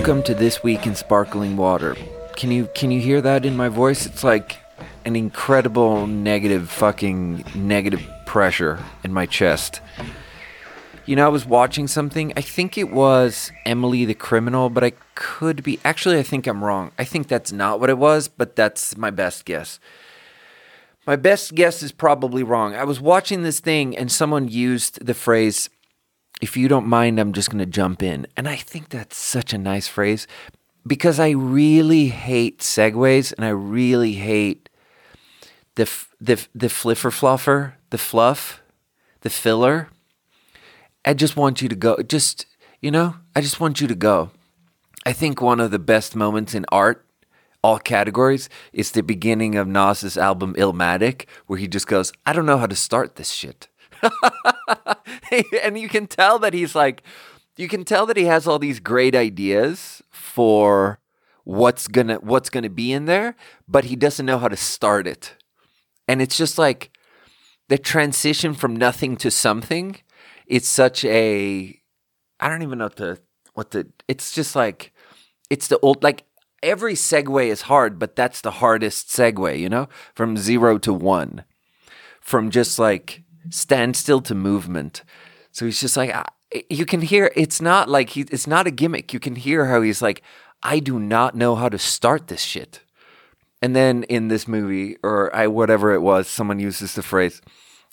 Welcome to this week in sparkling water. Can you can you hear that in my voice? It's like an incredible negative fucking negative pressure in my chest. You know, I was watching something. I think it was Emily the Criminal, but I could be. Actually, I think I'm wrong. I think that's not what it was, but that's my best guess. My best guess is probably wrong. I was watching this thing and someone used the phrase, if you don't mind, I'm just going to jump in. And I think that's such a nice phrase because I really hate segues and I really hate the, the, the fliffer fluffer, the fluff, the filler. I just want you to go. Just, you know, I just want you to go. I think one of the best moments in art all categories. It's the beginning of Nas's album Illmatic, where he just goes, I don't know how to start this shit. and you can tell that he's like, you can tell that he has all these great ideas for what's gonna what's gonna be in there, but he doesn't know how to start it. And it's just like the transition from nothing to something. It's such a I don't even know what the what the it's just like it's the old like every segue is hard, but that's the hardest segue, you know, from zero to one, from just like standstill to movement. So he's just like, you can hear it's not like he, it's not a gimmick. You can hear how he's like, I do not know how to start this shit. And then in this movie, or I whatever it was, someone uses the phrase,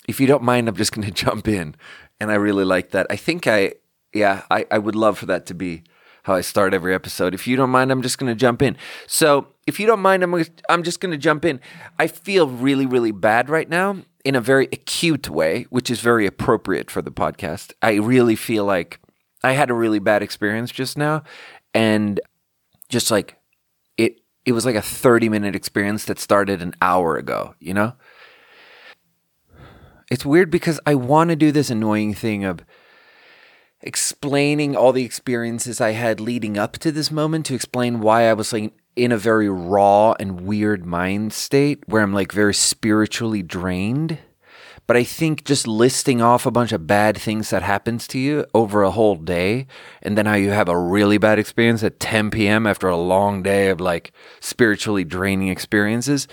"If you don't mind, I'm just going to jump in," and I really like that. I think I, yeah, I, I would love for that to be how I start every episode. If you don't mind, I'm just going to jump in. So, if you don't mind, I'm, I'm just going to jump in. I feel really, really bad right now in a very acute way, which is very appropriate for the podcast. I really feel like I had a really bad experience just now. And just like it, it was like a 30 minute experience that started an hour ago, you know? It's weird because I want to do this annoying thing of explaining all the experiences I had leading up to this moment to explain why I was like in a very raw and weird mind state where I'm like very spiritually drained. But I think just listing off a bunch of bad things that happens to you over a whole day, and then how you have a really bad experience at 10 p.m. after a long day of like spiritually draining experiences,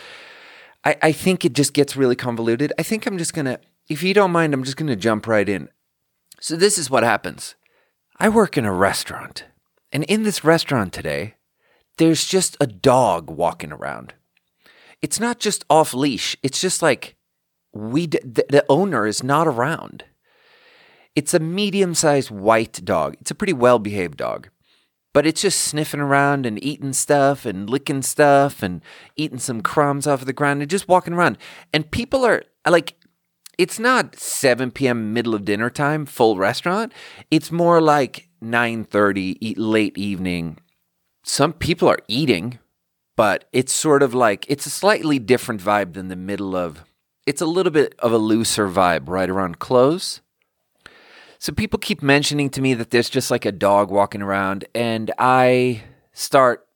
I, I think it just gets really convoluted. I think I'm just gonna, if you don't mind, I'm just gonna jump right in. So, this is what happens I work in a restaurant, and in this restaurant today, there's just a dog walking around. It's not just off leash, it's just like we, d- the, owner is not around. It's a medium sized white dog. It's a pretty well behaved dog but it's just sniffing around and eating stuff and licking stuff and eating some crumbs off of the ground and just walking around. And people are like, it's not 7 p.m. middle of dinner time, full restaurant. It's more like 9:30, late evening. Some people are eating, but it's sort of like it's a slightly different vibe than the middle of. It's a little bit of a looser vibe right around close. So people keep mentioning to me that there's just like a dog walking around, and I start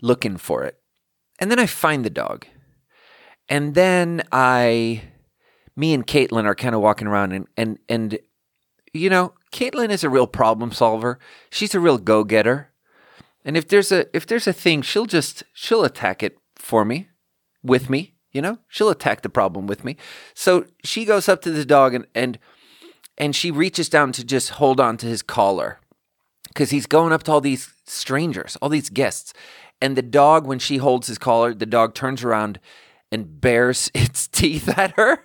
looking for it. And then I find the dog. And then I me and Caitlin are kind of walking around and and and you know, Caitlin is a real problem solver. She's a real go getter. And if there's a if there's a thing, she'll just she'll attack it for me, with me, you know? She'll attack the problem with me. So she goes up to the dog and and and she reaches down to just hold on to his collar. Cause he's going up to all these strangers, all these guests. And the dog, when she holds his collar, the dog turns around and bares its teeth at her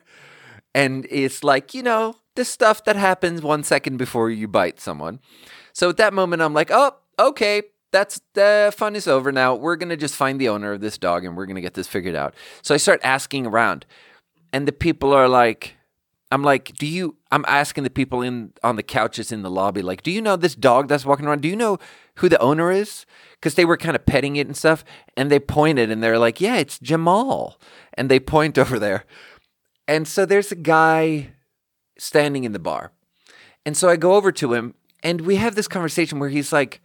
and it's like you know the stuff that happens one second before you bite someone. So at that moment, I'm like, oh, okay, that's the fun is over now. We're gonna just find the owner of this dog and we're gonna get this figured out. So I start asking around, and the people are like, I'm like, do you? I'm asking the people in on the couches in the lobby, like, do you know this dog that's walking around? Do you know who the owner is? Because they were kind of petting it and stuff, and they pointed and they're like, yeah, it's Jamal, and they point over there. And so there's a guy standing in the bar. And so I go over to him and we have this conversation where he's like,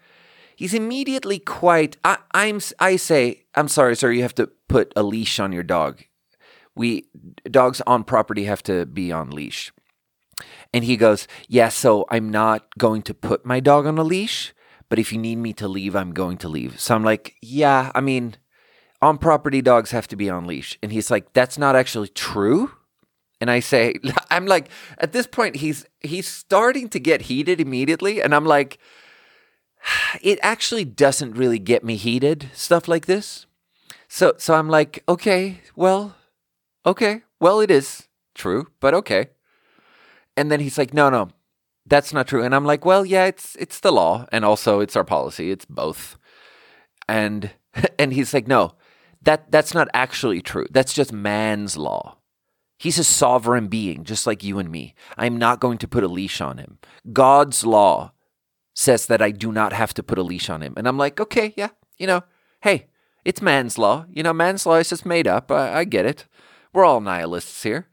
he's immediately quite, I, I'm, I say, I'm sorry, sir, you have to put a leash on your dog. We, dogs on property have to be on leash. And he goes, yeah, so I'm not going to put my dog on a leash, but if you need me to leave, I'm going to leave. So I'm like, yeah, I mean, on property dogs have to be on leash. And he's like, that's not actually true. And I say, I'm like, at this point, he's he's starting to get heated immediately, and I'm like, it actually doesn't really get me heated stuff like this. So so I'm like, okay, well, okay, well, it is true, but okay. And then he's like, no, no, that's not true. And I'm like, well, yeah, it's it's the law, and also it's our policy. It's both. And and he's like, no, that that's not actually true. That's just man's law. He's a sovereign being, just like you and me. I am not going to put a leash on him. God's law says that I do not have to put a leash on him. And I'm like, okay, yeah, you know, hey, it's man's law. You know, man's law is just made up. I, I get it. We're all nihilists here.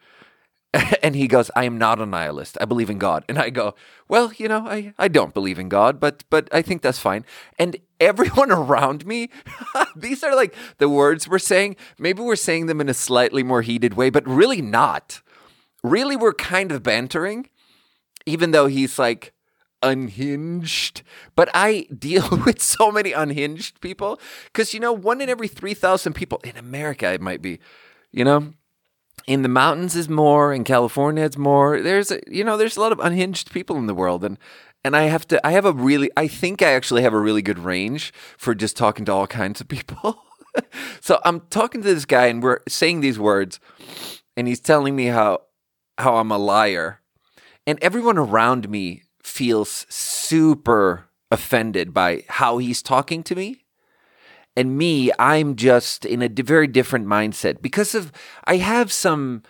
and he goes, I am not a nihilist. I believe in God. And I go, Well, you know, I, I don't believe in God, but but I think that's fine. And everyone around me, these are like the words we're saying. Maybe we're saying them in a slightly more heated way, but really not. Really, we're kind of bantering, even though he's like unhinged. But I deal with so many unhinged people. Because, you know, one in every 3,000 people in America, it might be, you know, in the mountains is more in california it's more. There's a, you know there's a lot of unhinged people in the world and and i have to i have a really i think i actually have a really good range for just talking to all kinds of people. So i'm talking to this guy and we're saying these words and he's telling me how how i'm a liar. And everyone around me feels super offended by how he's talking to me and me, I'm just in a very different mindset because of I have some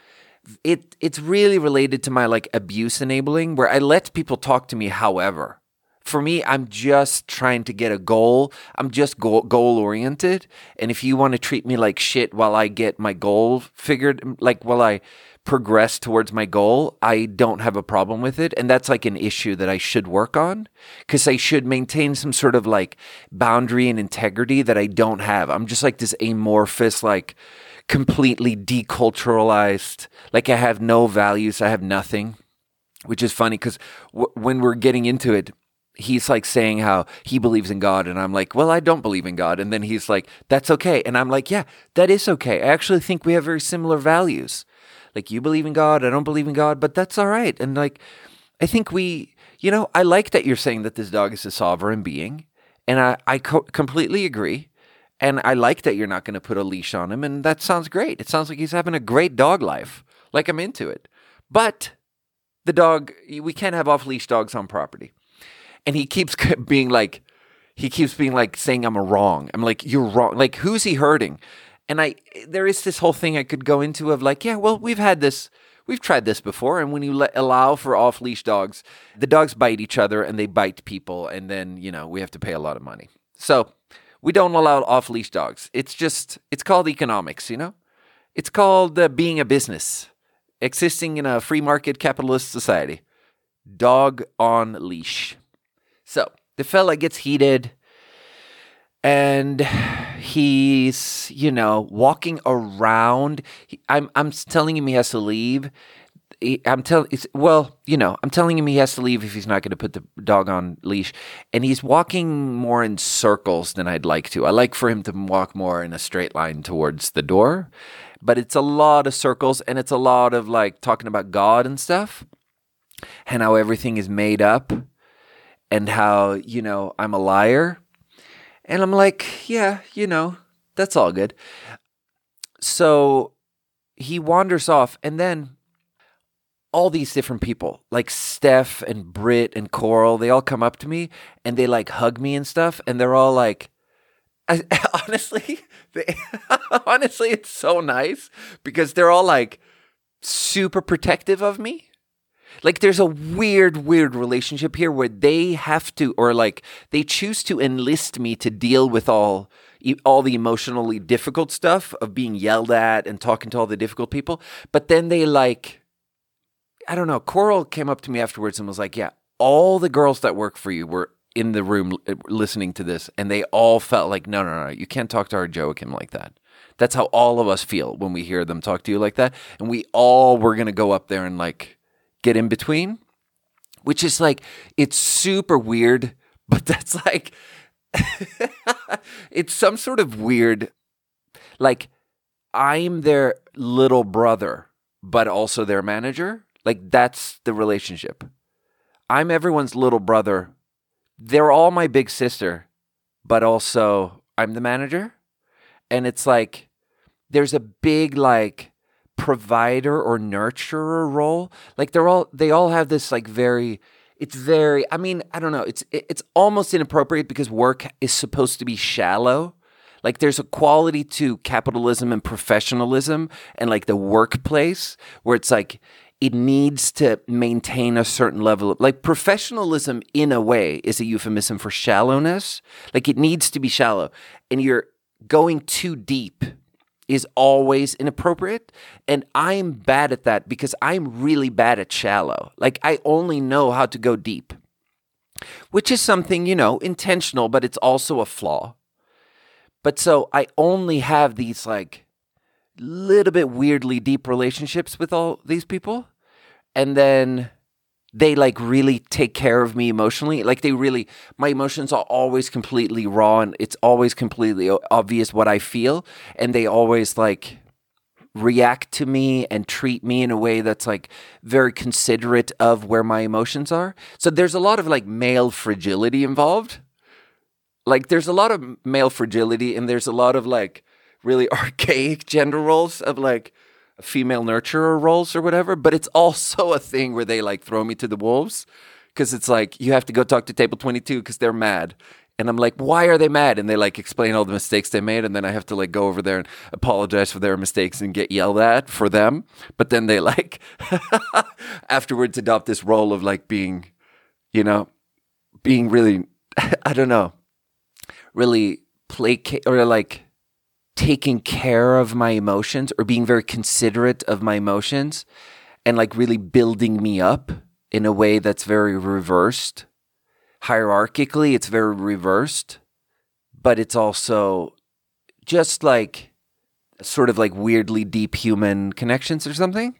it it's really related to my like abuse enabling where I let people talk to me however. For me, I'm just trying to get a goal. I'm just goal, goal oriented. And if you want to treat me like shit while I get my goal figured, like while I progress towards my goal, I don't have a problem with it. And that's like an issue that I should work on because I should maintain some sort of like boundary and integrity that I don't have. I'm just like this amorphous, like completely deculturalized, like I have no values, I have nothing, which is funny because w- when we're getting into it, he's like saying how he believes in God. And I'm like, well, I don't believe in God. And then he's like, that's okay. And I'm like, yeah, that is okay. I actually think we have very similar values. Like you believe in God, I don't believe in God, but that's all right. And like, I think we, you know, I like that you're saying that this dog is a sovereign being, and I I co- completely agree. And I like that you're not going to put a leash on him, and that sounds great. It sounds like he's having a great dog life. Like I'm into it. But the dog, we can't have off leash dogs on property. And he keeps being like, he keeps being like saying I'm wrong. I'm like, you're wrong. Like, who's he hurting? And I there is this whole thing I could go into of like, yeah, well, we've had this we've tried this before and when you let, allow for off leash dogs, the dogs bite each other and they bite people and then, you know, we have to pay a lot of money. So, we don't allow off leash dogs. It's just it's called economics, you know? It's called uh, being a business, existing in a free market capitalist society. Dog on leash. So, the fella gets heated and he's you know walking around. I'm i'm telling him he has to leave. I'm telling well, you know, I'm telling him he has to leave if he's not going to put the dog on leash, and he's walking more in circles than I'd like to. I like for him to walk more in a straight line towards the door, but it's a lot of circles and it's a lot of like talking about God and stuff, and how everything is made up, and how you know I'm a liar and I'm like, yeah, you know, that's all good. So he wanders off, and then all these different people, like Steph and Britt and Coral, they all come up to me and they like hug me and stuff, and they're all like, I, honestly, they, honestly, it's so nice because they're all like super protective of me. Like there's a weird, weird relationship here where they have to, or like they choose to enlist me to deal with all all the emotionally difficult stuff of being yelled at and talking to all the difficult people. But then they like, I don't know. Coral came up to me afterwards and was like, "Yeah, all the girls that work for you were in the room uh, listening to this, and they all felt like, no, no, no, you can't talk to our Joachim like that." That's how all of us feel when we hear them talk to you like that. And we all were going to go up there and like get in between, which is like, it's super weird, but that's like it's some sort of weird like I'm their little brother, but also their manager. Like that's the relationship. I'm everyone's little brother. They're all my big sister, but also I'm the manager. And it's like there's a big like provider or nurturer role. Like they're all they all have this like very it's very I mean, I don't know, it's it's almost inappropriate because work is supposed to be shallow. Like there's a quality to capitalism and professionalism and like the workplace where it's like it needs to maintain a certain level of like professionalism in a way is a euphemism for shallowness. Like it needs to be shallow and you're going too deep is always inappropriate. And I'm bad at that because I'm really bad at shallow. Like I only know how to go deep, which is something, you know, intentional, but it's also a flaw. But so I only have these like little bit weirdly deep relationships with all these people. And then they like really take care of me emotionally. Like they really, my emotions are always completely raw and it's always completely obvious what I feel. And they always like react to me and treat me in a way that's like very considerate of where my emotions are. So there's a lot of like male fragility involved. Like there's a lot of male fragility and there's a lot of like really archaic gender roles of like, female nurturer roles or whatever, but it's also a thing where they like throw me to the wolves because it's like you have to go talk to table 22 because they're mad. And I'm like, why are they mad? And they like explain all the mistakes they made. And then I have to like go over there and apologize for their mistakes and get yelled at for them. But then they like afterwards adopt this role of like being, you know, being really, I don't know, really placate or like taking care of my emotions or being very considerate of my emotions and like really building me up in a way that's very reversed. Hierarchically, it's very reversed, but it's also just like sort of like weirdly deep human connections or something.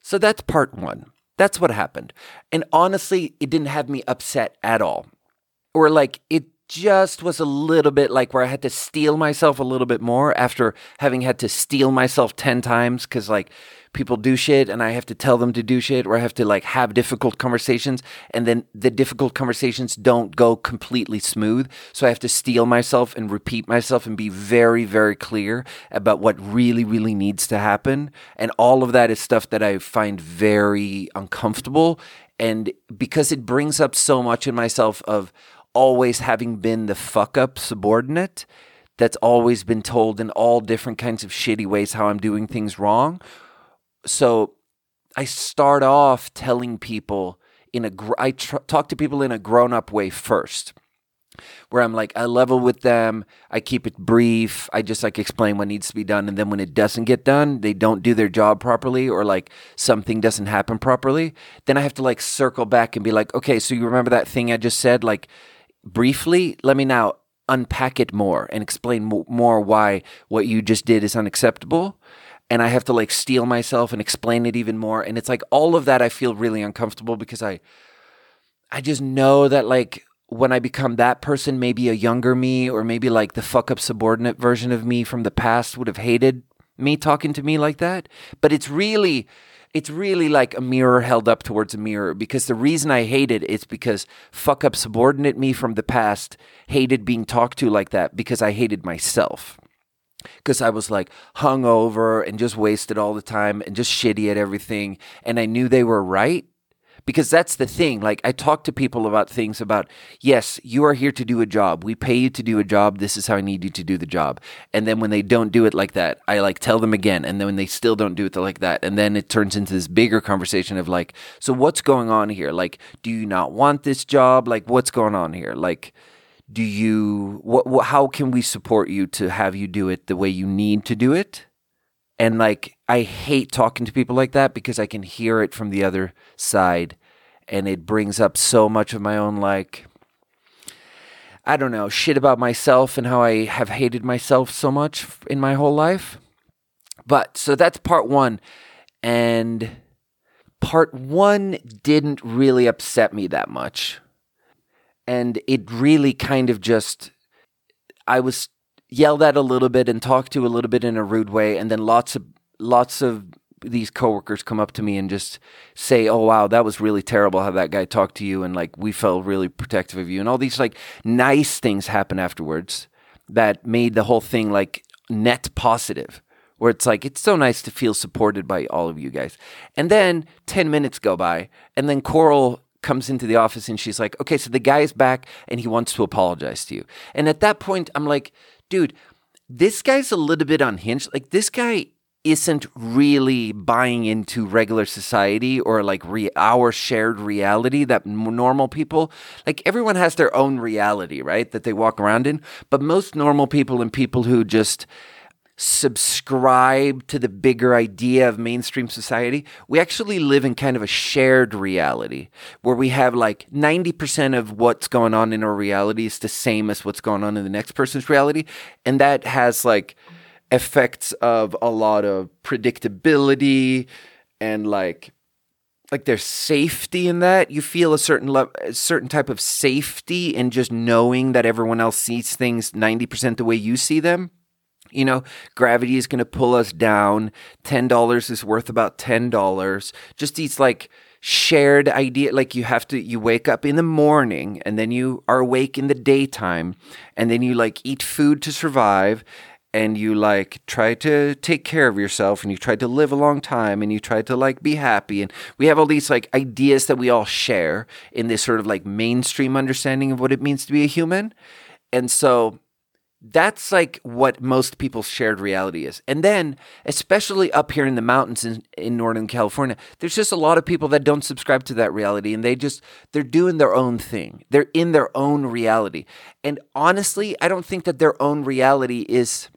So that's part one. That's what happened. And honestly, it didn't have me upset at all. Or like it just was a little bit like where I had to steel myself a little bit more after having had to steel myself 10 times because like people do shit and I have to tell them to do shit or I have to like have difficult conversations and then the difficult conversations don't go completely smooth. So I have to steel myself and repeat myself and be very, very clear about what really, really needs to happen. And all of that is stuff that I find very uncomfortable. And because it brings up so much in myself of, always having been the fuck up subordinate that's always been told in all different kinds of shitty ways how I'm doing things wrong. So I start off telling people in a gr- I tr- talk to people in a grown up way first. Where I'm like, I level with them, I keep it brief, I just like explain what needs to be done. And then when it doesn't get done, they don't do their job properly, or like something doesn't happen properly, then I have to like circle back and be like, okay, so you remember that thing I just said? Like, briefly, let me now unpack it more and explain more why what you just did is unacceptable. And I have to like steel myself and explain it even more. And it's like all of that I feel really uncomfortable because I I just know that like when I become that person, maybe a younger me or maybe like the fuck up subordinate version of me from the past would have hated me talking to me like that. But it's really it's really like a mirror held up towards a mirror because the reason I hate it is because fuck up subordinate me from the past hated being talked to like that because I hated myself. Because I was like hungover and just wasted all the time and just shitty at everything. And I knew they were right because that's the thing. Like I talk to people about things about, yes, you are here to do a job. We pay you to do a job. This is how I need you to do the job. And then when they don't do it like that, I like tell them again. And then when they still don't do it like that, and then it turns into this bigger conversation of like, so what's going on here? Like, do you not want this job? Like, what's going on here? Like, do you what, how can we support you to have you do it the way you need to do it? And like, I hate talking to people like that because I can hear it from the other side and it brings up so much of my own, like, I don't know, shit about myself and how I have hated myself so much in my whole life. But so that's part one. And part one didn't really upset me that much. and it really kind of just I was yelled at a little bit and talked to a little bit in a rude way, and then lots of lots of these coworkers come up to me and just say, "Oh wow, that was really terrible how that guy talked to you," and like we felt really protective of you, and all these like nice things happen afterwards that made the whole thing like net positive. Where it's like it's so nice to feel supported by all of you guys, and then ten minutes go by, and then Coral comes into the office and she's like, "Okay, so the guy is back and he wants to apologize to you," and at that point, I'm like, "Dude." This guy's a little bit unhinged. Like, this guy isn't really buying into regular society or like re- our shared reality that normal people like everyone has their own reality right that they walk around in but most normal people and people who just subscribe to the bigger idea of mainstream society we actually live in kind of a shared reality where we have like 90% of what's going on in our reality is the same as what's going on in the next person's reality. And that has like effects of a lot of predictability and like like there's safety in that. You feel a certain le- a certain type of safety in just knowing that everyone else sees things 90% the way you see them you know gravity is going to pull us down. $10 is worth about $10 just these like shared idea like you have to you wake up in the morning and then you are awake in the daytime and then you like eat food to survive and you like try to take care of yourself and you try to live a long time and you try to like be happy and we have all these like ideas that we all share in this sort of like mainstream understanding of what it means to be a human. And so that's like what most people's shared reality is. And then, especially up here in the mountains in, in Northern California, there's just a lot of people that don't subscribe to that reality and they just, they're doing their own thing. They're in their own reality. And honestly, I don't think that their own reality is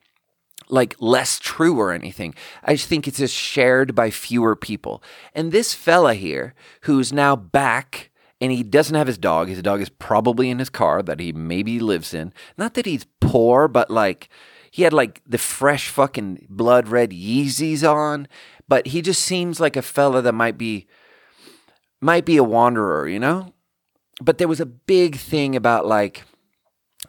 like less true or anything. I just think it's just shared by fewer people. And this fella here, who's now back and he doesn't have his dog, his dog is probably in his car that he maybe lives in. Not that he's poor, but like he had like the fresh fucking blood red Yeezys on, but he just seems like a fella that might be might be a wanderer, you know? But there was a big thing about like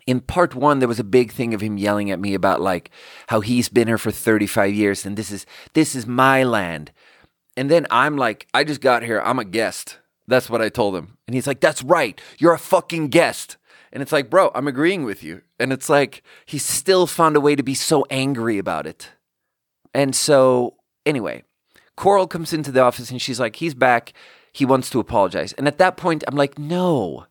in part one, there was a big thing of him yelling at me about like how he's been here for 35 years and this is this is my land. And then I'm like, I just got here. I'm a guest. That's what I told him. And he's like, That's right. You're a fucking guest. And it's like, bro, I'm agreeing with you. And it's like, he still found a way to be so angry about it. And so, anyway, Coral comes into the office and she's like, he's back. He wants to apologize. And at that point, I'm like, no,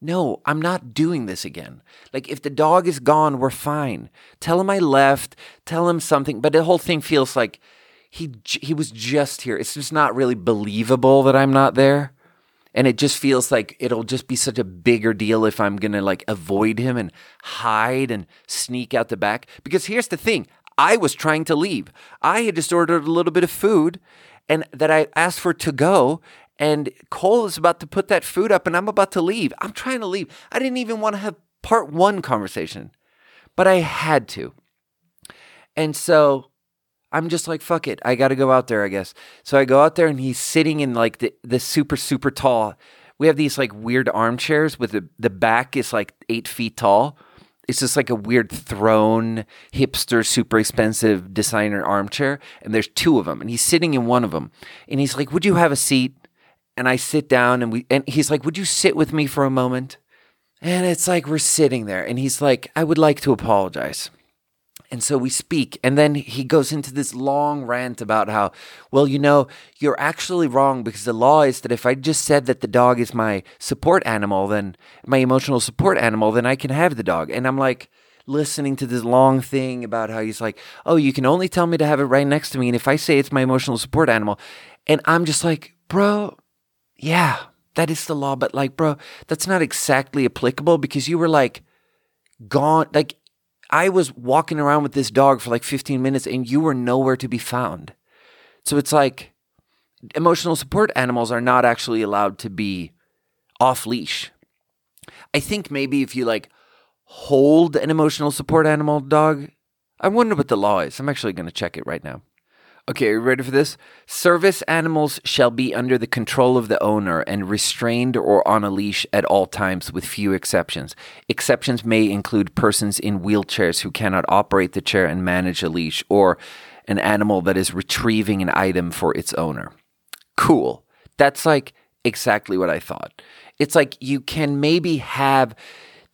no, I'm not doing this again. Like, if the dog is gone, we're fine. Tell him I left, tell him something. But the whole thing feels like he, he was just here. It's just not really believable that I'm not there. And it just feels like it'll just be such a bigger deal if I'm to like avoid him and hide and sneak out the back. Because here's the thing I was trying to leave. I had just ordered a little bit of food and that I asked for to go and Cole is about to put that food up and I'm about to leave. I'm trying to leave. I didn't even want to have part one conversation, but I had to. And so I'm just like, fuck it. I got to go out there, I guess. So I go out there and he's sitting in like the, the super, super tall. We have these like weird armchairs with the, the back is like eight feet tall. It's just like a weird throne, hipster, super expensive designer armchair. And there's two of them. And he's sitting in one of them. And he's like, Would you have a seat? and I sit down and we and he's like, "Would you sit with me for a moment?" And it's like we're sitting there and he's like, "I would like to apologize." And so we speak and then he goes into this long rant about how, well, you know, you're actually wrong because the law is that if I just said that the dog is my support animal, then my emotional support animal, then I can have the dog. And I'm like, listening to this long thing about how he's like, oh, you can only tell me to have it right next to me. And if I say it's my emotional support animal, and I'm just like, bro, yeah, that is the law. But like, bro, that's not exactly applicable because you were like gone. Like, I was walking around with this dog for like 15 minutes and you were nowhere to be found. So it's like emotional support animals are not actually allowed to be off leash. I think maybe if you like hold an emotional support animal dog, I wonder what the law is. I'm actually going to check it right now. Okay, are you ready for this? Service animals shall be under the control of the owner and restrained or on a leash at all times, with few exceptions. Exceptions may include persons in wheelchairs who cannot operate the chair and manage a leash, or an animal that is retrieving an item for its owner. Cool. That's like exactly what I thought. It's like you can maybe have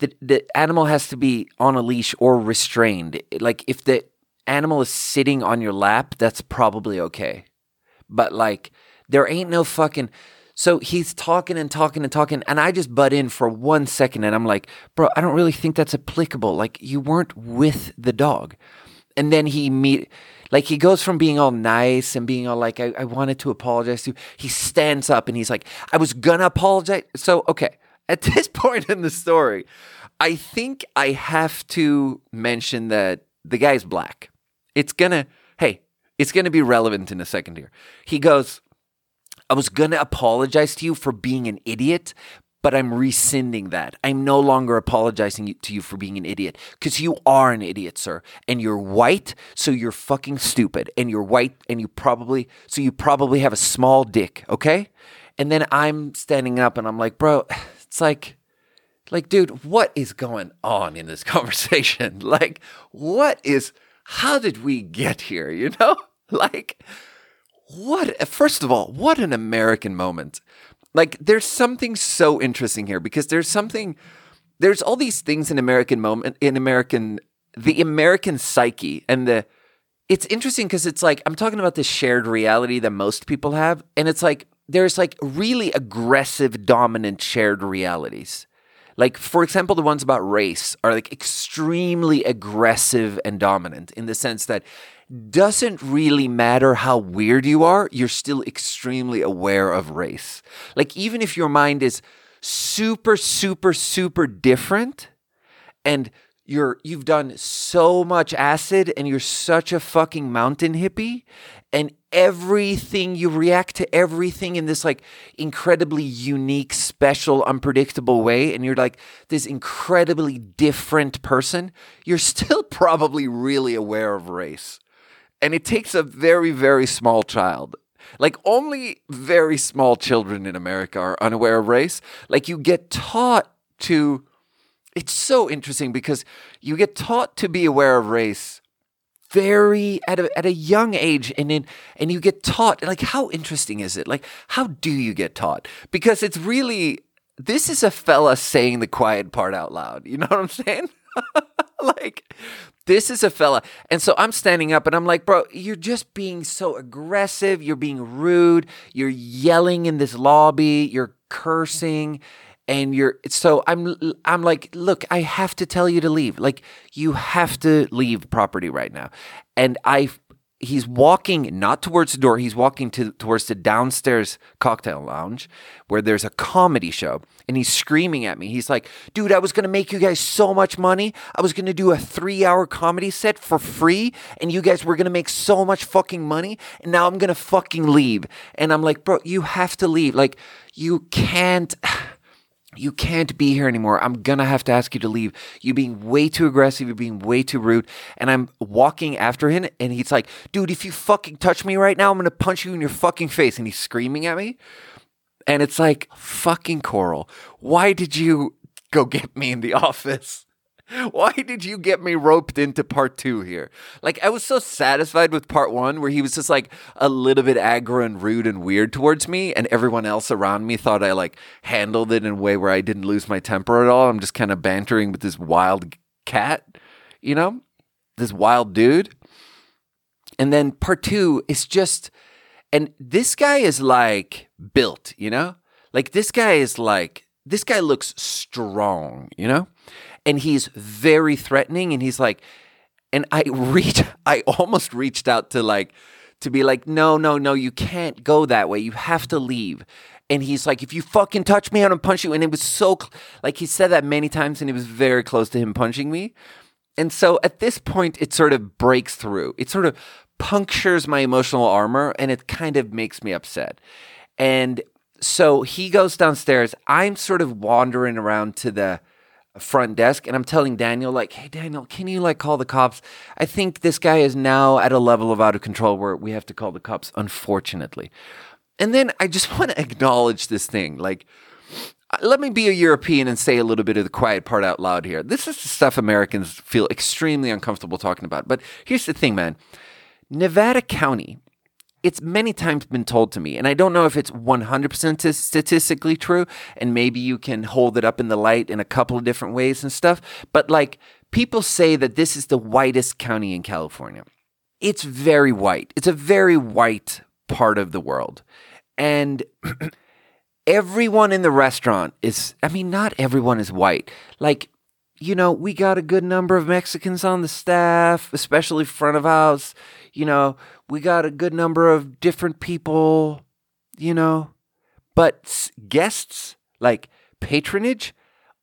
the the animal has to be on a leash or restrained. Like if the animal is sitting on your lap, that's probably okay. But like, there ain't no fucking. So he's talking and talking and talking, and I just butt in for one second, and I'm like, bro, I don't really think that's applicable. Like, you weren't with the dog. And then he meet, like, he goes from being all nice and being all like, I, I wanted to apologize to. He stands up and he's like, I was gonna apologize. So, okay, at this point in the story, I think I have to mention that the guy's black. It's gonna, hey, it's gonna be relevant in a second here. He goes, I was gonna apologize to you for being an idiot, but I'm rescinding that. I'm no longer apologizing to you for being an idiot because you are an idiot, sir. And you're white, so you're fucking stupid. And you're white, and you probably, so you probably have a small dick, okay? And then I'm standing up and I'm like, bro, it's like, like, dude, what is going on in this conversation? Like, what is, how did we get here? You know, like what? First of all, what an American moment. Like there's something so interesting here because there's something, there's all these things in American moment in American, the American psyche and the. It's interesting because it's like I'm talking about this shared reality that most people have, and it's like there's like really aggressive, dominant shared realities like, for example, the ones about race are like extremely aggressive and dominant in the sense that doesn't really matter how weird you are, you're still extremely aware of race. Like, even if your mind is super, super, super different and you're you've done so much acid and you're such a fucking mountain hippie and everything you react to everything in this like incredibly unique special unpredictable way and you're like this incredibly different person you're still probably really aware of race. And it takes a very very small child. Like only very small children in america are unaware of race. Like you get taught to it's so interesting because you get taught to be aware of race very at a at a young age and in and you get taught like how interesting is it? Like how do you get taught? Because it's really this is a fella saying the quiet part out loud you know what i'm saying? Like this is a fella. And so i'm standing up and i'm like bro you're just being so aggressive. You're being rude. You're yelling in this lobby. You're cursing and you're so i'm i'm like look i have to tell you to leave. Like you have to leave property right now. And i he's walking not towards the door he's walking to towards the downstairs cocktail lounge where there's a comedy show and he's screaming at me. He's like dude i was going to make you guys so much money. I was going to do a 3 hour comedy set for free and you guys were going to make so much fucking money and now i'm going to fucking leave. And i'm like bro you have to leave. Like you can't you can't be here anymore. I'm gonna have to ask you to leave. You being way too aggressive, you're being way too rude. And I'm walking after him, and he's like, dude, if you fucking touch me right now, I'm gonna punch you in your fucking face. And he's screaming at me. And it's like, fucking Coral, why did you go get me in the office? Why did you get me roped into part two here? Like, I was so satisfied with part one where he was just like a little bit aggro and rude and weird towards me, and everyone else around me thought I like handled it in a way where I didn't lose my temper at all. I'm just kind of bantering with this wild cat, you know, this wild dude. And then part two is just, and this guy is like built, you know? Like, this guy is like, this guy looks strong, you know? And he's very threatening and he's like and I reach I almost reached out to like to be like no no no you can't go that way. You have to leave. And he's like if you fucking touch me I'm gonna punch you. And it was so like he said that many times and it was very close to him punching me. And so at this point it sort of breaks through. It sort of punctures my emotional armor and it kind of makes me upset. And so he goes downstairs. I'm sort of wandering around to the front desk and I'm telling Daniel like, "Hey Daniel, can you like call the cops? I think this guy is now at a level of out of control where we have to call the cops unfortunately." And then I just want to acknowledge this thing. Like uh, let me be a European and say a little bit of the quiet part out loud here. This is the stuff Americans feel extremely uncomfortable talking about. But here's the thing, man. Nevada County it's many times been told to me, and I don't know if it's 100% statistically true, and maybe you can hold it up in the light in a couple of different ways and stuff, but like people say that this is the whitest county in California. It's very white. It's a very white part of the world. And everyone in the restaurant is, I mean, not everyone is white. Like, you know, we got a good number of Mexicans on the staff, especially front of house. You know, we got a good number of different people, you know, but guests, like patronage,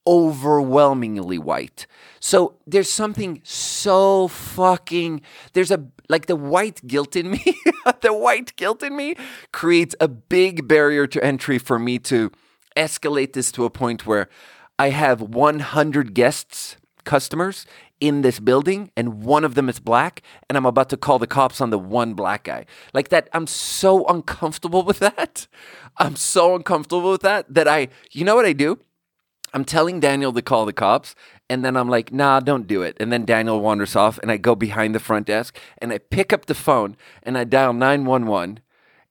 overwhelmingly white. So there's something so fucking, there's a, like the white guilt in me, the white guilt in me creates a big barrier to entry for me to escalate this to a point where I have 100 guests, customers in this building, and one of them is black, and I'm about to call the cops on the one black guy. Like that, I'm so uncomfortable with that. I'm so uncomfortable with that that I, you know what I do? I'm telling Daniel to call the cops, and then I'm like, nah, don't do it. And then Daniel wanders off, and I go behind the front desk, and I pick up the phone, and I dial 911,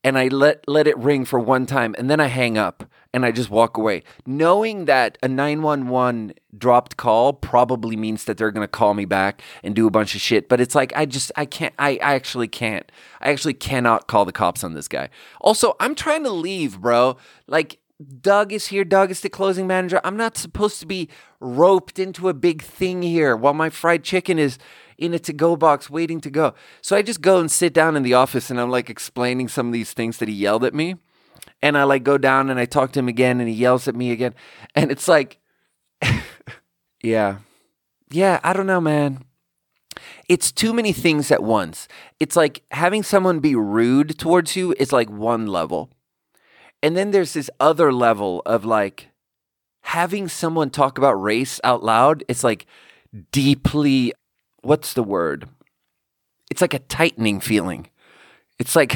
and I let let it ring for one time and then I hang up and I just walk away knowing that a 911 dropped call probably means that they're going to call me back and do a bunch of shit but it's like I just I can't I, I actually can't I actually cannot call the cops on this guy also I'm trying to leave bro like Doug is here. Doug is the closing manager. I'm not supposed to be roped into a big thing here while my fried chicken is in a to go box waiting to go. So I just go and sit down in the office and I'm like explaining some of these things that he yelled at me. And I like go down and I talk to him again and he yells at me again. And it's like, yeah. Yeah, I don't know, man. It's too many things at once. It's like having someone be rude towards you is like one level. And then there's this other level of like having someone talk about race out loud. It's like deeply what's the word? It's like a tightening feeling. It's like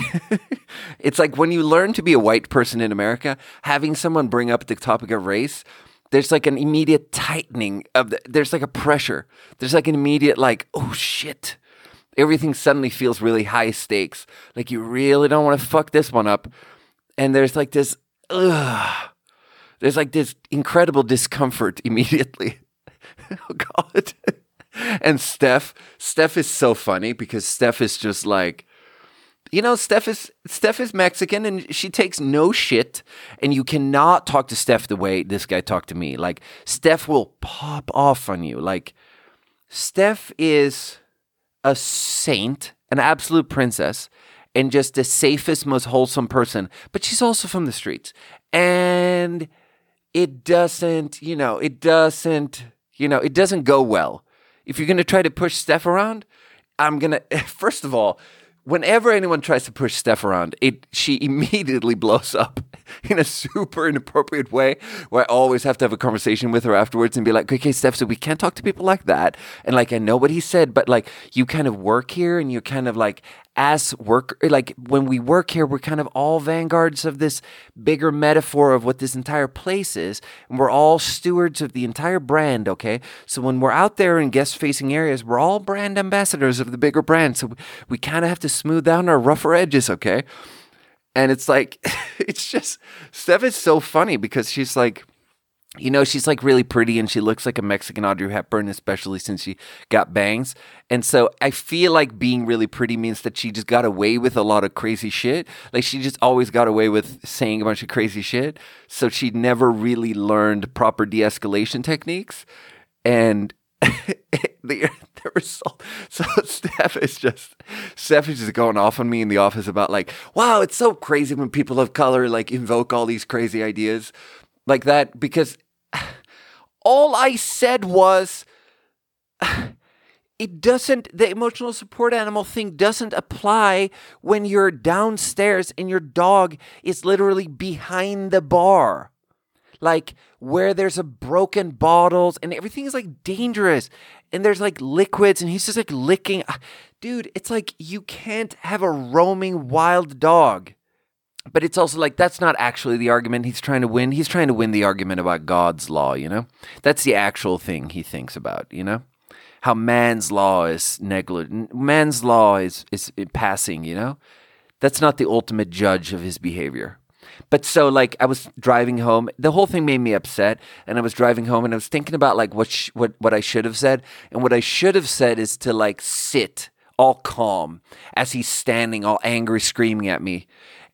it's like when you learn to be a white person in America, having someone bring up the topic of race, there's like an immediate tightening of the, there's like a pressure. There's like an immediate like, oh shit. Everything suddenly feels really high stakes. Like you really don't want to fuck this one up. And there's like this ugh. There's like this incredible discomfort immediately. oh god and Steph, Steph is so funny because Steph is just like, you know, Steph is Steph is Mexican and she takes no shit. And you cannot talk to Steph the way this guy talked to me. Like Steph will pop off on you. Like Steph is a saint, an absolute princess, and just the safest, most wholesome person. But she's also from the streets. And it doesn't, you know, it doesn't, you know, it doesn't go well if you're going to try to push Steph around, I'm going to, first of all, whenever anyone tries to push Steph around, it she immediately blows up in a super inappropriate way where I always have to have a conversation with her afterwards and be like, okay, Steph, so we can't talk to people like that. And like, I know what he said, but like, you kind of work here and you're kind of like, as work, like when we work here, we're kind of all vanguards of this bigger metaphor of what this entire place is. And we're all stewards of the entire brand, okay? So when we're out there in guest facing areas, we're all brand ambassadors of the bigger brand. So we, kind of have to smooth down our rougher edges, okay? And it's like, it's just, Steph is so funny because she's like, you know, she's like really pretty and she looks like a Mexican Audrey Hepburn, especially since she got bangs. And so I feel like being really pretty means that she just got away with a lot of crazy shit. Like she just always got away with saying a bunch of crazy shit. So she never really learned proper de escalation techniques. And the, the result. So Steph is just Steph is just going off on me in the office about like, wow, it's so crazy when people of color like invoke all these crazy ideas like that because all I said was it doesn't the emotional support animal thing doesn't apply when you're downstairs and your dog is literally behind the bar. Like where there's a broken bottles and everything is like dangerous. And there's like liquids and he's just like licking ah, dude it's like you can't have a roaming wild dog but it's also like that's not actually the argument he's trying to win. He's trying to win the argument about god's law you know? That's the actual thing he thinks about you know? How man's law is negligent man's law is is uh, passing you know? That's not the ultimate judge of his behavior. But so like I was driving home, the whole thing made me upset, and I was driving home and I was thinking about like what sh- what what I should have said, and what I should have said is to like sit all calm as he's standing all angry screaming at me.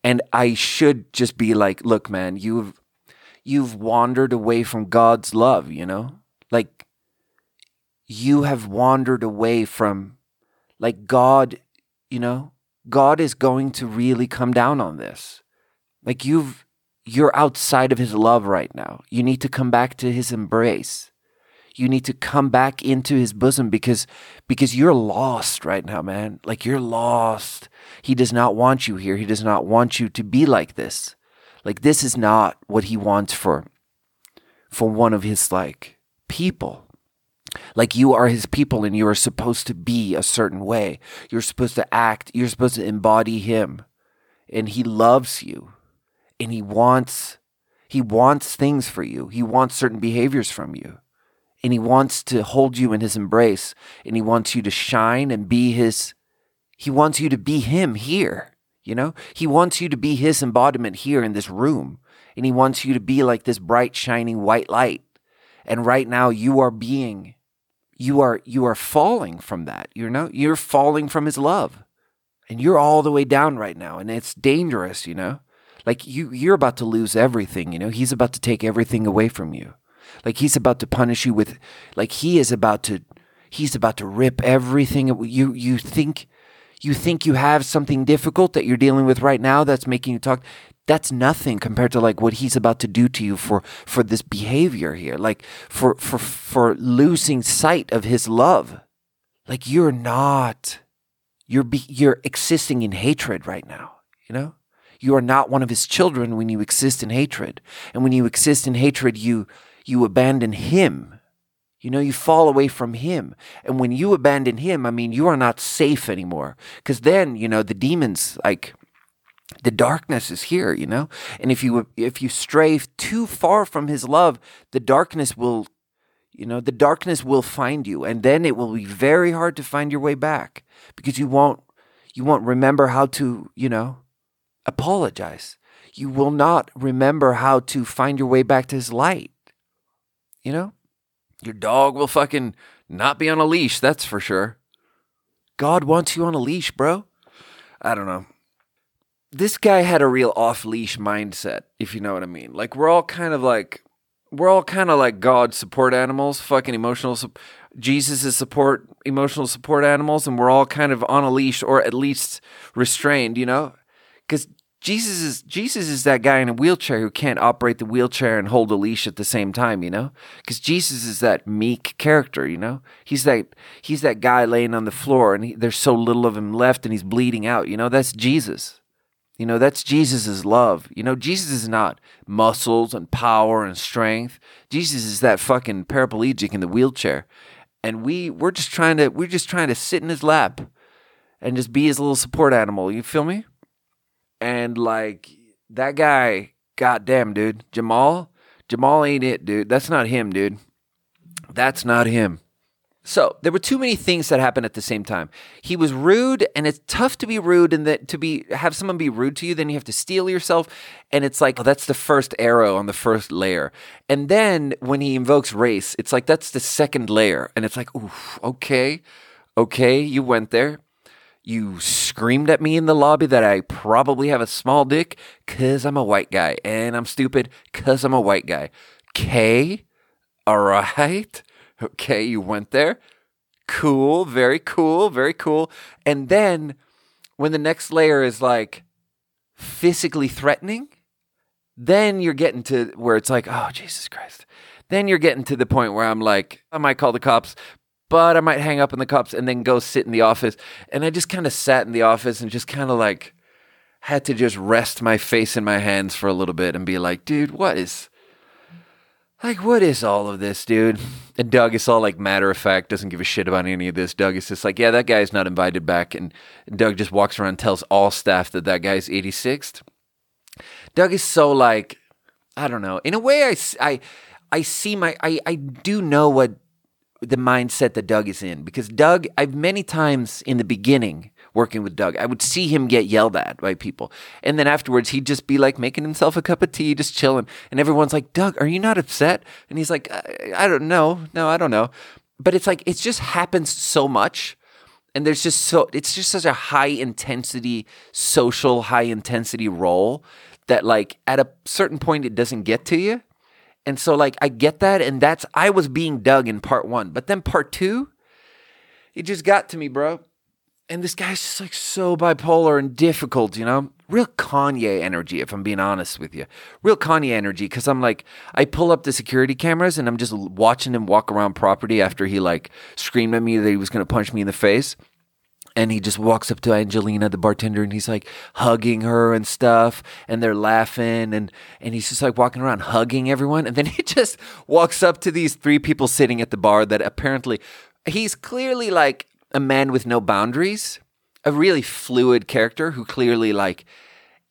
And I should just be like, "Look, man, you've you've wandered away from God's love, you know? Like you have wandered away from like God, you know? God is going to really come down on this. Like you've you're outside of his love right now. You need to come back to his embrace. You need to come back into his bosom because because you're lost right now, man. Like you're lost. He does not want you here. He does not want you to be like this. Like this is not what he wants for for one of his like people. Like you are his people and you are supposed to be a certain way. You're supposed to act, you're supposed to embody him. And he loves you and he wants he wants things for you. He wants certain behaviors from you. And he wants to hold you in his embrace and he wants you to shine and be his he wants you to be him here, you know? He wants you to be his embodiment here in this room. And he wants you to be like this bright shining white light. And right now you are being you are you are falling from that. You know? You're falling from his love. And you're all the way down right now and it's dangerous, you know? Like you you're about to lose everything, you know? He's about to take everything away from you. Like he's about to punish you with like he is about to he's about to rip everything you you think you think you have something difficult that you're dealing with right now that's making you talk that's nothing compared to like what he's about to do to you for for this behavior here like for for for losing sight of his love like you're not you're be, you're existing in hatred right now you know you are not one of his children when you exist in hatred. And when you exist in hatred, you, you abandon him. You know, you fall away from him. And when you abandon him, I mean, you are not safe anymore. Because then, you know, the demons, like, the darkness is here, you know? And if you if you stray too far from his love, the darkness will you know, the darkness will find you and then it will be very hard to find your way back because you won't you won't remember how to, you know, apologize. You will not remember how to find your way back to his light. You know? Your dog will fucking not be on a leash, that's for sure. God wants you on a leash, bro. I don't know. This guy had a real off leash mindset, if you know what I mean. Like, we're all kind of like, we're all kind of like God support animals, fucking emotional. Su- Jesus is support, emotional support animals, and we're all kind of on a leash or at least restrained, you know? because Jesus is Jesus is that guy in a wheelchair who can't operate the wheelchair and hold a leash at the same time, you know? Because Jesus is that meek character, you know? He's that he's that guy laying on the floor and he, there's so little of him left and he's bleeding out, you know? That's Jesus. You know, that's Jesus's love. You know, Jesus is not muscles and power and strength. Jesus is that fucking paraplegic in the wheelchair. And we we're just trying to we're just trying to sit in his lap and just be his little support animal. You feel me? And like that guy, goddamn, dude, Jamal, Jamal ain't it, dude. That's not him, dude. That's not him. So there were too many things that happened at the same time. He was rude, and it's tough to be rude and that to be have someone be rude to you. Then you have to steel yourself, and it's like oh, that's the first arrow on the first layer. And then when he invokes race, it's like that's the second layer, and it's like, oof, okay, okay, you went there. You screamed at me in the lobby that I probably have a small dick because I'm a white guy and I'm stupid because I'm a white guy. Okay, all right. Okay, you went there. Cool, very cool, very cool. And then when the next layer is like physically threatening, then you're getting to where it's like, oh, Jesus Christ. Then you're getting to the point where I'm like, I might call the cops, but I might hang up in the cups and then go sit in the office. And I just kind of sat in the office and just kind of like had to just rest my face in my hands for a little bit and be like, dude, what is like, what is all of this, dude? And Doug is all like matter of fact, doesn't give a shit about any of this. Doug is just like, yeah, that guy's not invited back. And Doug just walks around tells all staff that that guy's 86th. Doug is so like, I don't know. In a way, I, I, I see my, I, I do know what the mindset that Doug is in because Doug, I've many times in the beginning working with Doug, I would see him get yelled at by people. And then afterwards, he'd just be like making himself a cup of tea, just chilling. And everyone's like, Doug, are you not upset? And he's like, I, I don't know. No, I don't know. But it's like, it just happens so much. And there's just so, it's just such a high intensity, social, high intensity role that, like, at a certain point, it doesn't get to you. And so, like, I get that. And that's, I was being Doug in part one. But then part two, it just got to me, bro and this guy's just like so bipolar and difficult, you know? Real Kanye energy, if I'm being honest with you. Real Kanye energy, because I'm like, I pull up the security cameras and I'm just watching him walk around property after he like screamed at me that he was going to punch me in the face. And he just walks up to Angelina, the bartender, and he's like hugging her and stuff. And they're laughing. And, and he's just like walking around hugging everyone. And then he just walks up to these three people sitting at the bar that apparently he's clearly like a man with no boundaries, a really fluid character who clearly like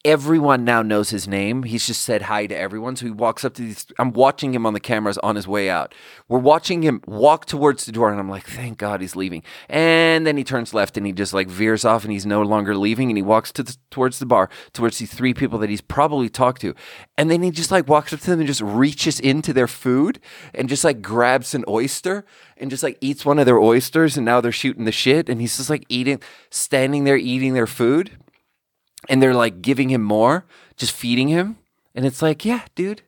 everyone now knows his name. He's just said hi to everyone. So he walks up to these. I'm watching him on the cameras on his way out. We're watching him walk towards the door, and I'm like, thank God he's leaving. And then he turns left and he just like veers off and he's no longer leaving. And he walks to the, towards the bar, towards these three people that he's probably talked to. And then he just like walks up to them and just reaches into their food and just like grabs an oyster and just like eats one of their oysters. And now they're shooting the shit. And he's just like eating, standing there eating their food and they're like giving him more, just feeding him. And it's like, yeah, dude,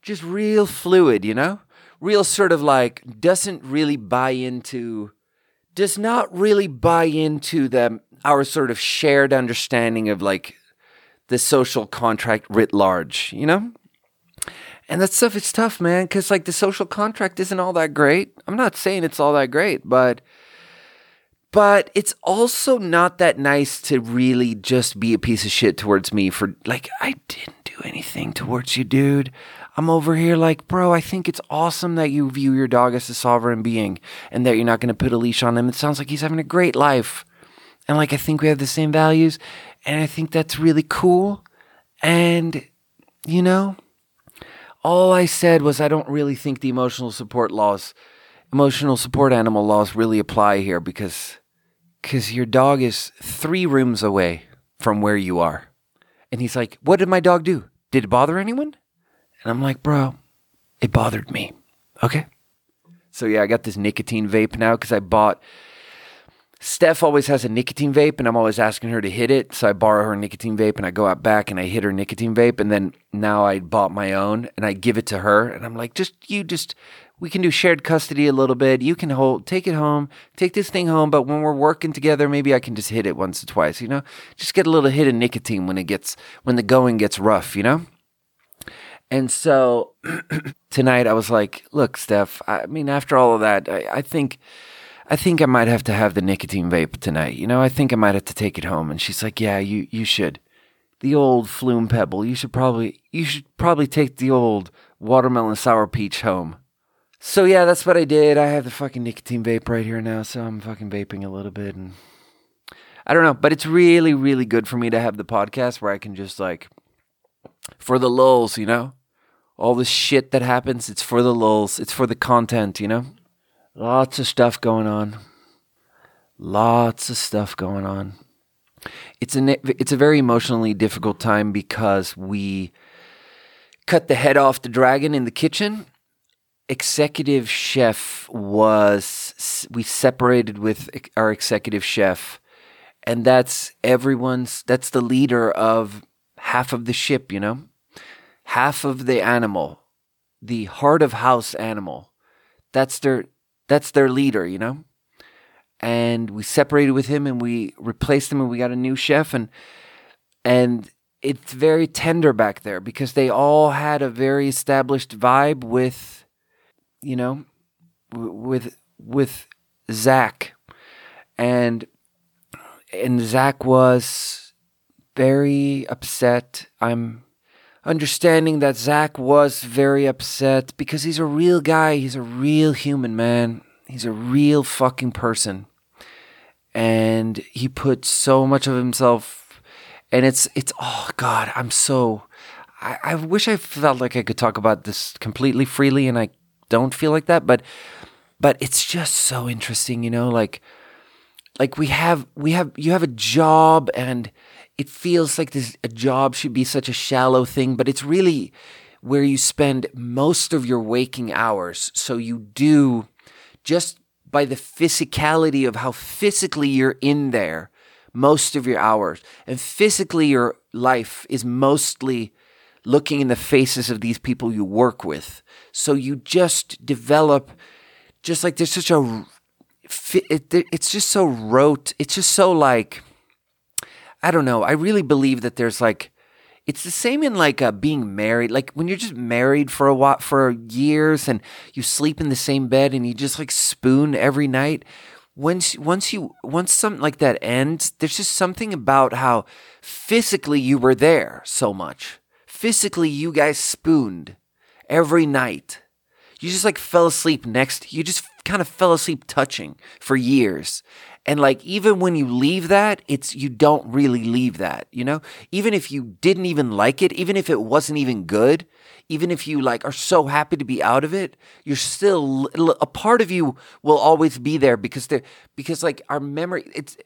just real fluid, you know? Real sort of like doesn't really buy into, does not really buy into the, our sort of shared understanding of like the social contract writ large, you know? And that stuff is tough, man, because like the social contract isn't all that great. I'm not saying it's all that great, but but it's also not that nice to really just be a piece of shit towards me for like I didn't do anything towards you, dude. I'm over here like, bro, I think it's awesome that you view your dog as a sovereign being and that you're not going to put a leash on him. It sounds like he's having a great life. And like I think we have the same values and I think that's really cool. And you know, all I said was I don't really think the emotional support laws emotional support animal laws really apply here because because your dog is three rooms away from where you are. And he's like, What did my dog do? Did it bother anyone? And I'm like, Bro, it bothered me. Okay. So yeah, I got this nicotine vape now because I bought. Steph always has a nicotine vape, and I'm always asking her to hit it. So I borrow her nicotine vape, and I go out back and I hit her nicotine vape, and then now I bought my own, and I give it to her, and I'm like, just you, just we can do shared custody a little bit. You can hold, take it home, take this thing home. But when we're working together, maybe I can just hit it once or twice. You know, just get a little hit of nicotine when it gets when the going gets rough. You know. And so tonight I was like, look, Steph. I mean, after all of that, I, I think. I think I might have to have the nicotine vape tonight. You know, I think I might have to take it home. And she's like, "Yeah, you you should." The old Flum Pebble. You should probably you should probably take the old watermelon sour peach home. So yeah, that's what I did. I have the fucking nicotine vape right here now, so I'm fucking vaping a little bit and I don't know, but it's really really good for me to have the podcast where I can just like for the lulls, you know? All the shit that happens, it's for the lulls. It's for the content, you know? Lots of stuff going on. Lots of stuff going on. It's a it's a very emotionally difficult time because we cut the head off the dragon in the kitchen executive chef was we separated with our executive chef and that's everyone's that's the leader of half of the ship you know half of the animal the heart of house animal that's their that's their leader you know and we separated with him and we replaced him and we got a new chef and and it's very tender back there because they all had a very established vibe with you know, with with Zach, and and Zach was very upset. I'm understanding that Zach was very upset because he's a real guy. He's a real human, man. He's a real fucking person. And he put so much of himself and it's it's oh god, I'm so I, I wish I felt like I could talk about this completely freely and I don't feel like that, but but it's just so interesting, you know, like like we have we have you have a job and it feels like this a job should be such a shallow thing, but it's really where you spend most of your waking hours. So you do just by the physicality of how physically you're in there most of your hours. And physically, your life is mostly looking in the faces of these people you work with. So you just develop, just like there's such a, it's just so rote. It's just so like, I don't know. I really believe that there's like, it's the same in like uh, being married. Like when you're just married for a while, for years, and you sleep in the same bed, and you just like spoon every night. Once, once you, once something like that ends, there's just something about how physically you were there so much. Physically, you guys spooned every night. You just like fell asleep next. You just kind of fell asleep touching for years. And like even when you leave that, it's you don't really leave that, you know? Even if you didn't even like it, even if it wasn't even good, even if you like are so happy to be out of it, you're still a part of you will always be there because there because like our memory it's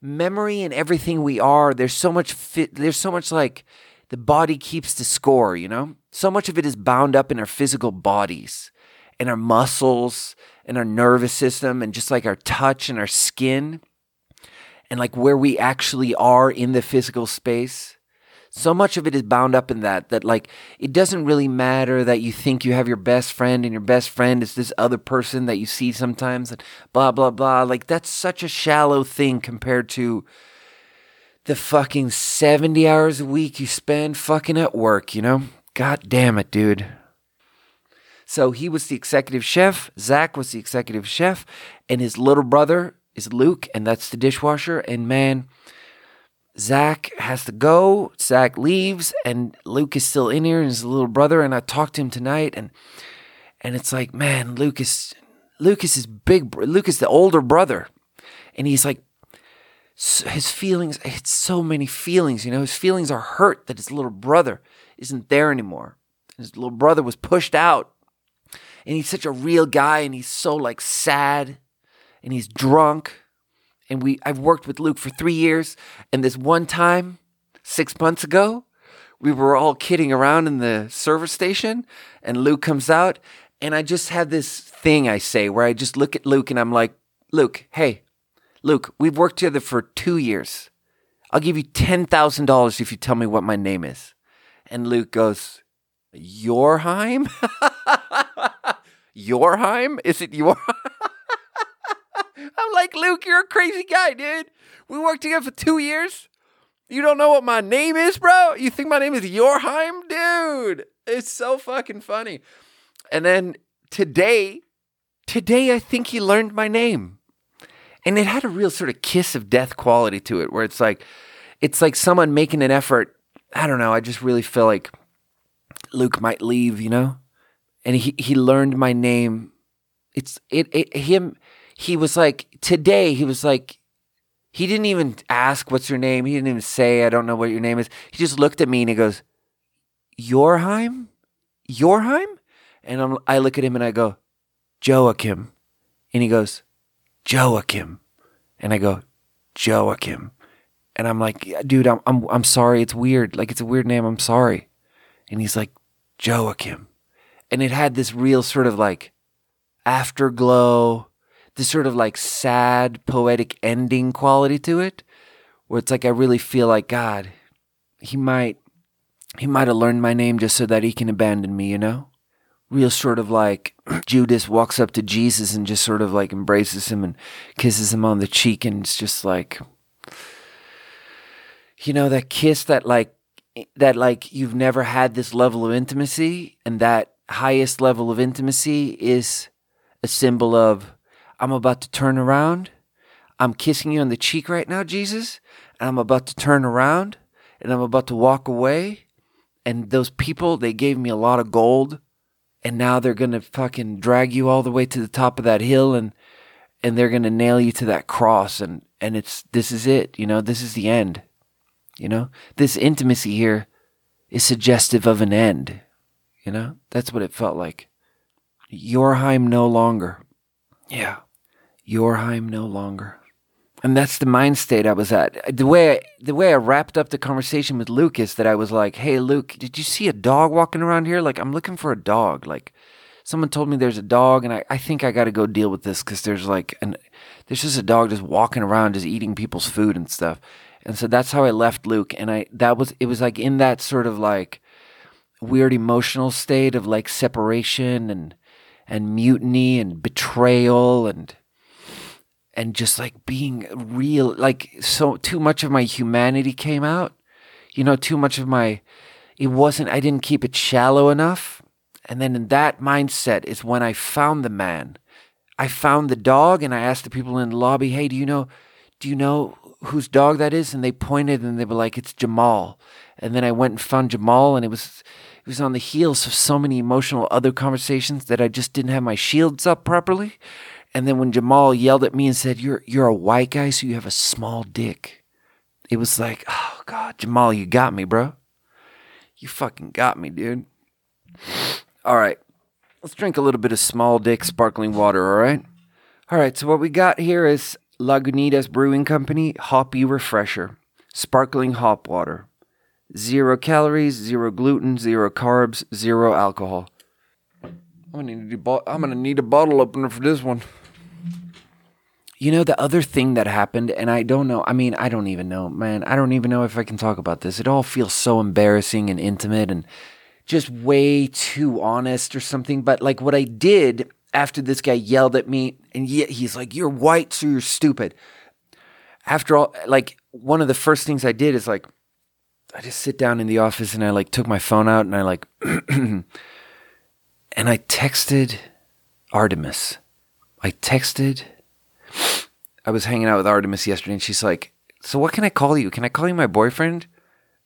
memory and everything we are, there's so much fit there's so much like the body keeps the score, you know? So much of it is bound up in our physical bodies and our muscles and our nervous system and just like our touch and our skin and like where we actually are in the physical space. So much of it is bound up in that, that like it doesn't really matter that you think you have your best friend and your best friend is this other person that you see sometimes and blah, blah, blah. Like that's such a shallow thing compared to the fucking 70 hours a week you spend fucking at work, you know? God damn it, dude. So he was the executive chef. Zach was the executive chef, and his little brother is Luke, and that's the dishwasher. And man, Zach has to go. Zach leaves, and Luke is still in here, and his little brother. And I talked to him tonight, and and it's like, man, Lucas, Lucas is big. Lucas, the older brother, and he's like, his feelings. It's so many feelings. You know, his feelings are hurt that his little brother isn't there anymore. His little brother was pushed out and he's such a real guy and he's so like sad and he's drunk. And we I've worked with Luke for 3 years and this one time 6 months ago we were all kidding around in the service station and Luke comes out and I just have this thing I say where I just look at Luke and I'm like Luke hey Luke we've worked together for 2 years. I'll give you $10,000 if you tell me what my name is. And Luke goes Yourheim? Yourheim? Is it your? I'm like, Luke, you're a crazy guy, dude. We worked together for two years. You don't know what my name is, bro? You think my name is Yourheim? Dude, it's so fucking funny. And then today, today, I think he learned my name. And it had a real sort of kiss of death quality to it, where it's like, it's like someone making an effort. I don't know. I just really feel like Luke might leave, you know? And he he learned my name. It's it, it him. He was like today. He was like he didn't even ask what's your name. He didn't even say I don't know what your name is. He just looked at me and he goes, "Yourheim, Yourheim," and I'm, I look at him and I go, "Joachim," and he goes, "Joachim," and I go, "Joachim," and I'm like, "Dude, I'm I'm I'm sorry. It's weird. Like it's a weird name. I'm sorry," and he's like, "Joachim." And it had this real sort of like afterglow, this sort of like sad, poetic ending quality to it, where it's like I really feel like God, he might, he might have learned my name just so that he can abandon me, you know. Real sort of like Judas walks up to Jesus and just sort of like embraces him and kisses him on the cheek, and it's just like, you know, that kiss that like that like you've never had this level of intimacy and that highest level of intimacy is a symbol of I'm about to turn around. I'm kissing you on the cheek right now, Jesus, and I'm about to turn around and I'm about to walk away and those people they gave me a lot of gold and now they're going to fucking drag you all the way to the top of that hill and and they're going to nail you to that cross and and it's this is it, you know, this is the end. You know? This intimacy here is suggestive of an end. You know? That's what it felt like. Yourheim no longer. Yeah. Yourheim no longer. And that's the mind state I was at. The way I, the way I wrapped up the conversation with Lucas that I was like, "Hey Luke, did you see a dog walking around here? Like I'm looking for a dog. Like someone told me there's a dog and I, I think I got to go deal with this cuz there's like an there's just a dog just walking around just eating people's food and stuff." And so that's how I left Luke and I that was it was like in that sort of like weird emotional state of like separation and and mutiny and betrayal and and just like being real like so too much of my humanity came out. You know too much of my it wasn't i didn't keep it shallow enough. And then in that mindset is when i found the man. I found the dog and i asked the people in the lobby hey do you know do you know whose dog that is? And they pointed and they were like it's jamal. And then i went and found jamal and it was it was on the heels of so many emotional other conversations that i just didn't have my shields up properly and then when Jamal yelled at me and said, "You're you're a white guy, so you have a small dick," it was like, "Oh God, Jamal, you got me, bro. You fucking got me, dude." All right, let's drink a little bit of small dick sparkling water. All right, all right. So what we got here is Lagunitas Brewing Company Hoppy Refresher, sparkling hop water, zero calories, zero gluten, zero carbs, zero alcohol. I'm gonna need a, I'm gonna need a bottle opener for this one. You know, the other thing that happened, and I don't know, I mean, I don't even know, man. I don't even know if I can talk about this. It all feels so embarrassing and intimate and just way too honest or something. But like what I did after this guy yelled at me, and yet he's like, You're white, so you're stupid. After all, like, one of the first things I did is like, I just sit down in the office and I like took my phone out and I like, and I texted Artemis. I texted I was hanging out with Artemis yesterday and she's like, So what can I call you? Can I call you my boyfriend?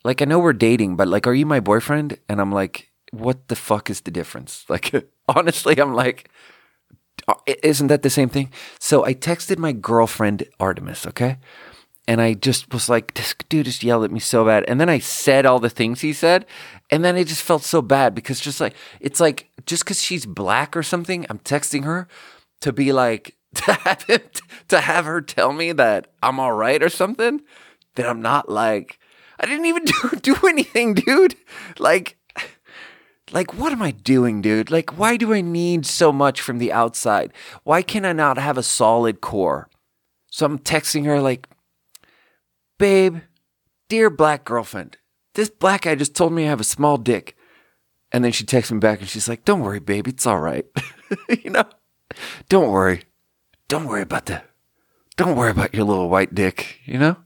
Like, I know we're dating, but like, are you my boyfriend? And I'm like, What the fuck is the difference? Like, honestly, I'm like, uh, Isn't that the same thing? So I texted my girlfriend, Artemis, okay? And I just was like, this dude just yelled at me so bad. And then I said all the things he said. And then I just felt so bad because just like, it's like, just because she's black or something, I'm texting her to be like, to have him to have her tell me that I'm all right or something that I'm not like I didn't even do do anything, dude. Like like what am I doing, dude? Like why do I need so much from the outside? Why can I not have a solid core? So I'm texting her like babe, dear black girlfriend, this black guy just told me I have a small dick. And then she texts me back and she's like, Don't worry, baby, it's all right. you know? Don't worry don't worry about the, don't worry about your little white dick, you know?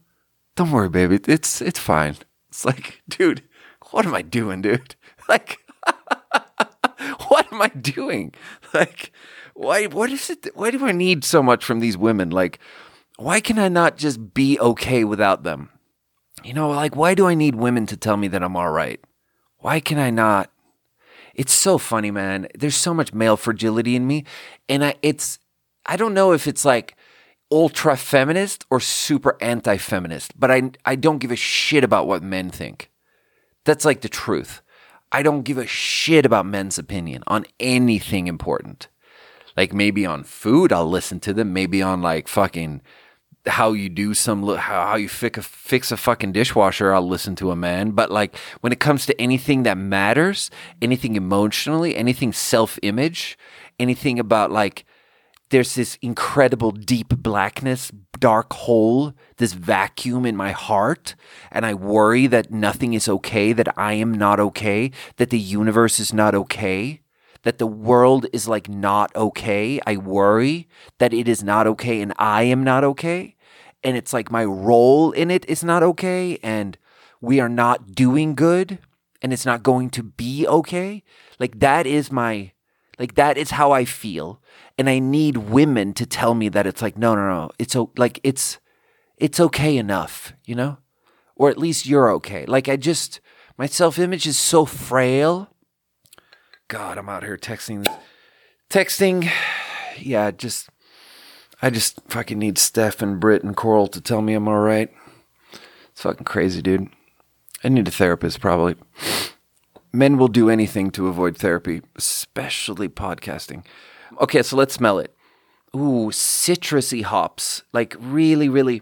Don't worry, baby. It's, it's fine. It's like, dude, what am I doing, dude? Like, what am I doing? Like, why, what is it? Why do I need so much from these women? Like, why can I not just be okay without them? You know, like, why do I need women to tell me that I'm all right? Why can I not? It's so funny, man. There's so much male fragility in me. And I, it's, I don't know if it's like ultra feminist or super anti feminist, but I, I don't give a shit about what men think. That's like the truth. I don't give a shit about men's opinion on anything important. Like maybe on food, I'll listen to them. Maybe on like fucking how you do some how you fix a, fix a fucking dishwasher i'll listen to a man but like when it comes to anything that matters anything emotionally anything self-image anything about like there's this incredible deep blackness, dark hole, this vacuum in my heart. And I worry that nothing is okay, that I am not okay, that the universe is not okay, that the world is like not okay. I worry that it is not okay and I am not okay. And it's like my role in it is not okay. And we are not doing good and it's not going to be okay. Like that is my, like that is how I feel and I need women to tell me that it's like no no no it's like it's it's okay enough you know or at least you're okay like I just My self image is so frail. God, I'm out here texting. Texting. Yeah, just. I just fucking need Steph and Britt and Coral to tell me I'm all right. It's fucking crazy, dude. I need a therapist, probably. Men will do anything to avoid therapy, especially podcasting. Okay, so let's smell it. Ooh, citrusy hops. Like really, really.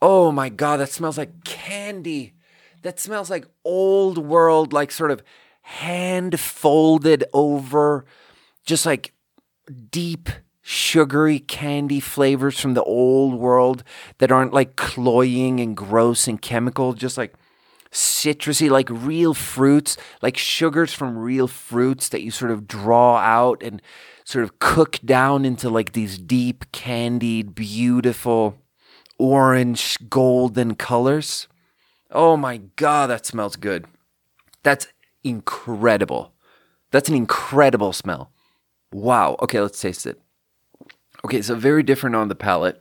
Oh my God, that smells like candy. That smells like old world, like sort of hand folded over, just like deep, sugary candy flavors from the old world that aren't like cloying and gross and chemical, just like citrusy, like real fruits, like sugars from real fruits that you sort of draw out and sort of cook down into like these deep, candied, beautiful orange, golden colors. Oh my God, that smells good. That's incredible. That's an incredible smell. Wow. Okay, let's taste it. Okay, so very different on the palate.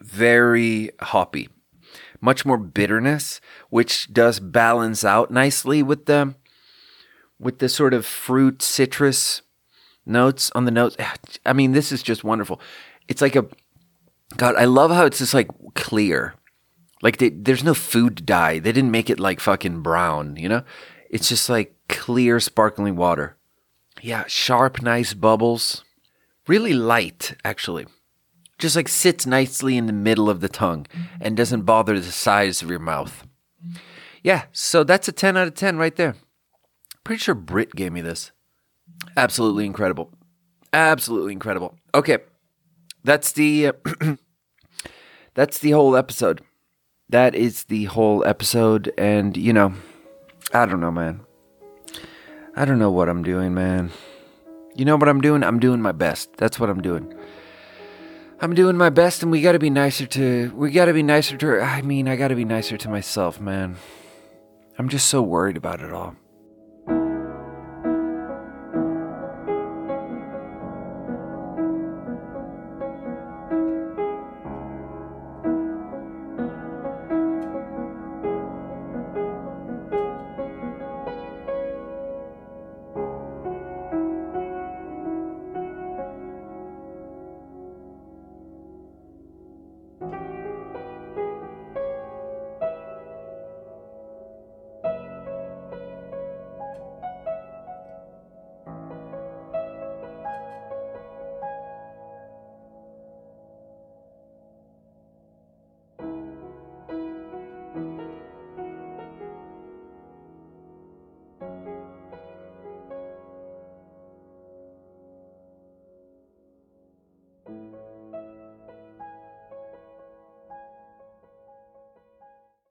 Very hoppy. Much more bitterness, which does balance out nicely with the with the sort of fruit citrus notes on the notes. I mean, this is just wonderful. It's like a God, I love how it's just like clear. Like they, there's no food dye. They didn't make it like fucking brown, you know? It's just like clear, sparkling water. Yeah, sharp, nice bubbles. Really light, actually. Just like sits nicely in the middle of the tongue and doesn't bother the size of your mouth. Yeah, so that's a 10 out of 10 right there. Pretty sure Brit gave me this. Absolutely incredible. Absolutely incredible. Okay. That's the that's the whole episode. That is the whole episode and you know, I don't know, man. I don't know what I'm doing, man. You know what I'm doing? I'm doing my best. That's what I'm doing. I'm doing my best and we got to be nicer to we got to be nicer to I mean, I got to be nicer to myself, man. I'm just so worried about it all.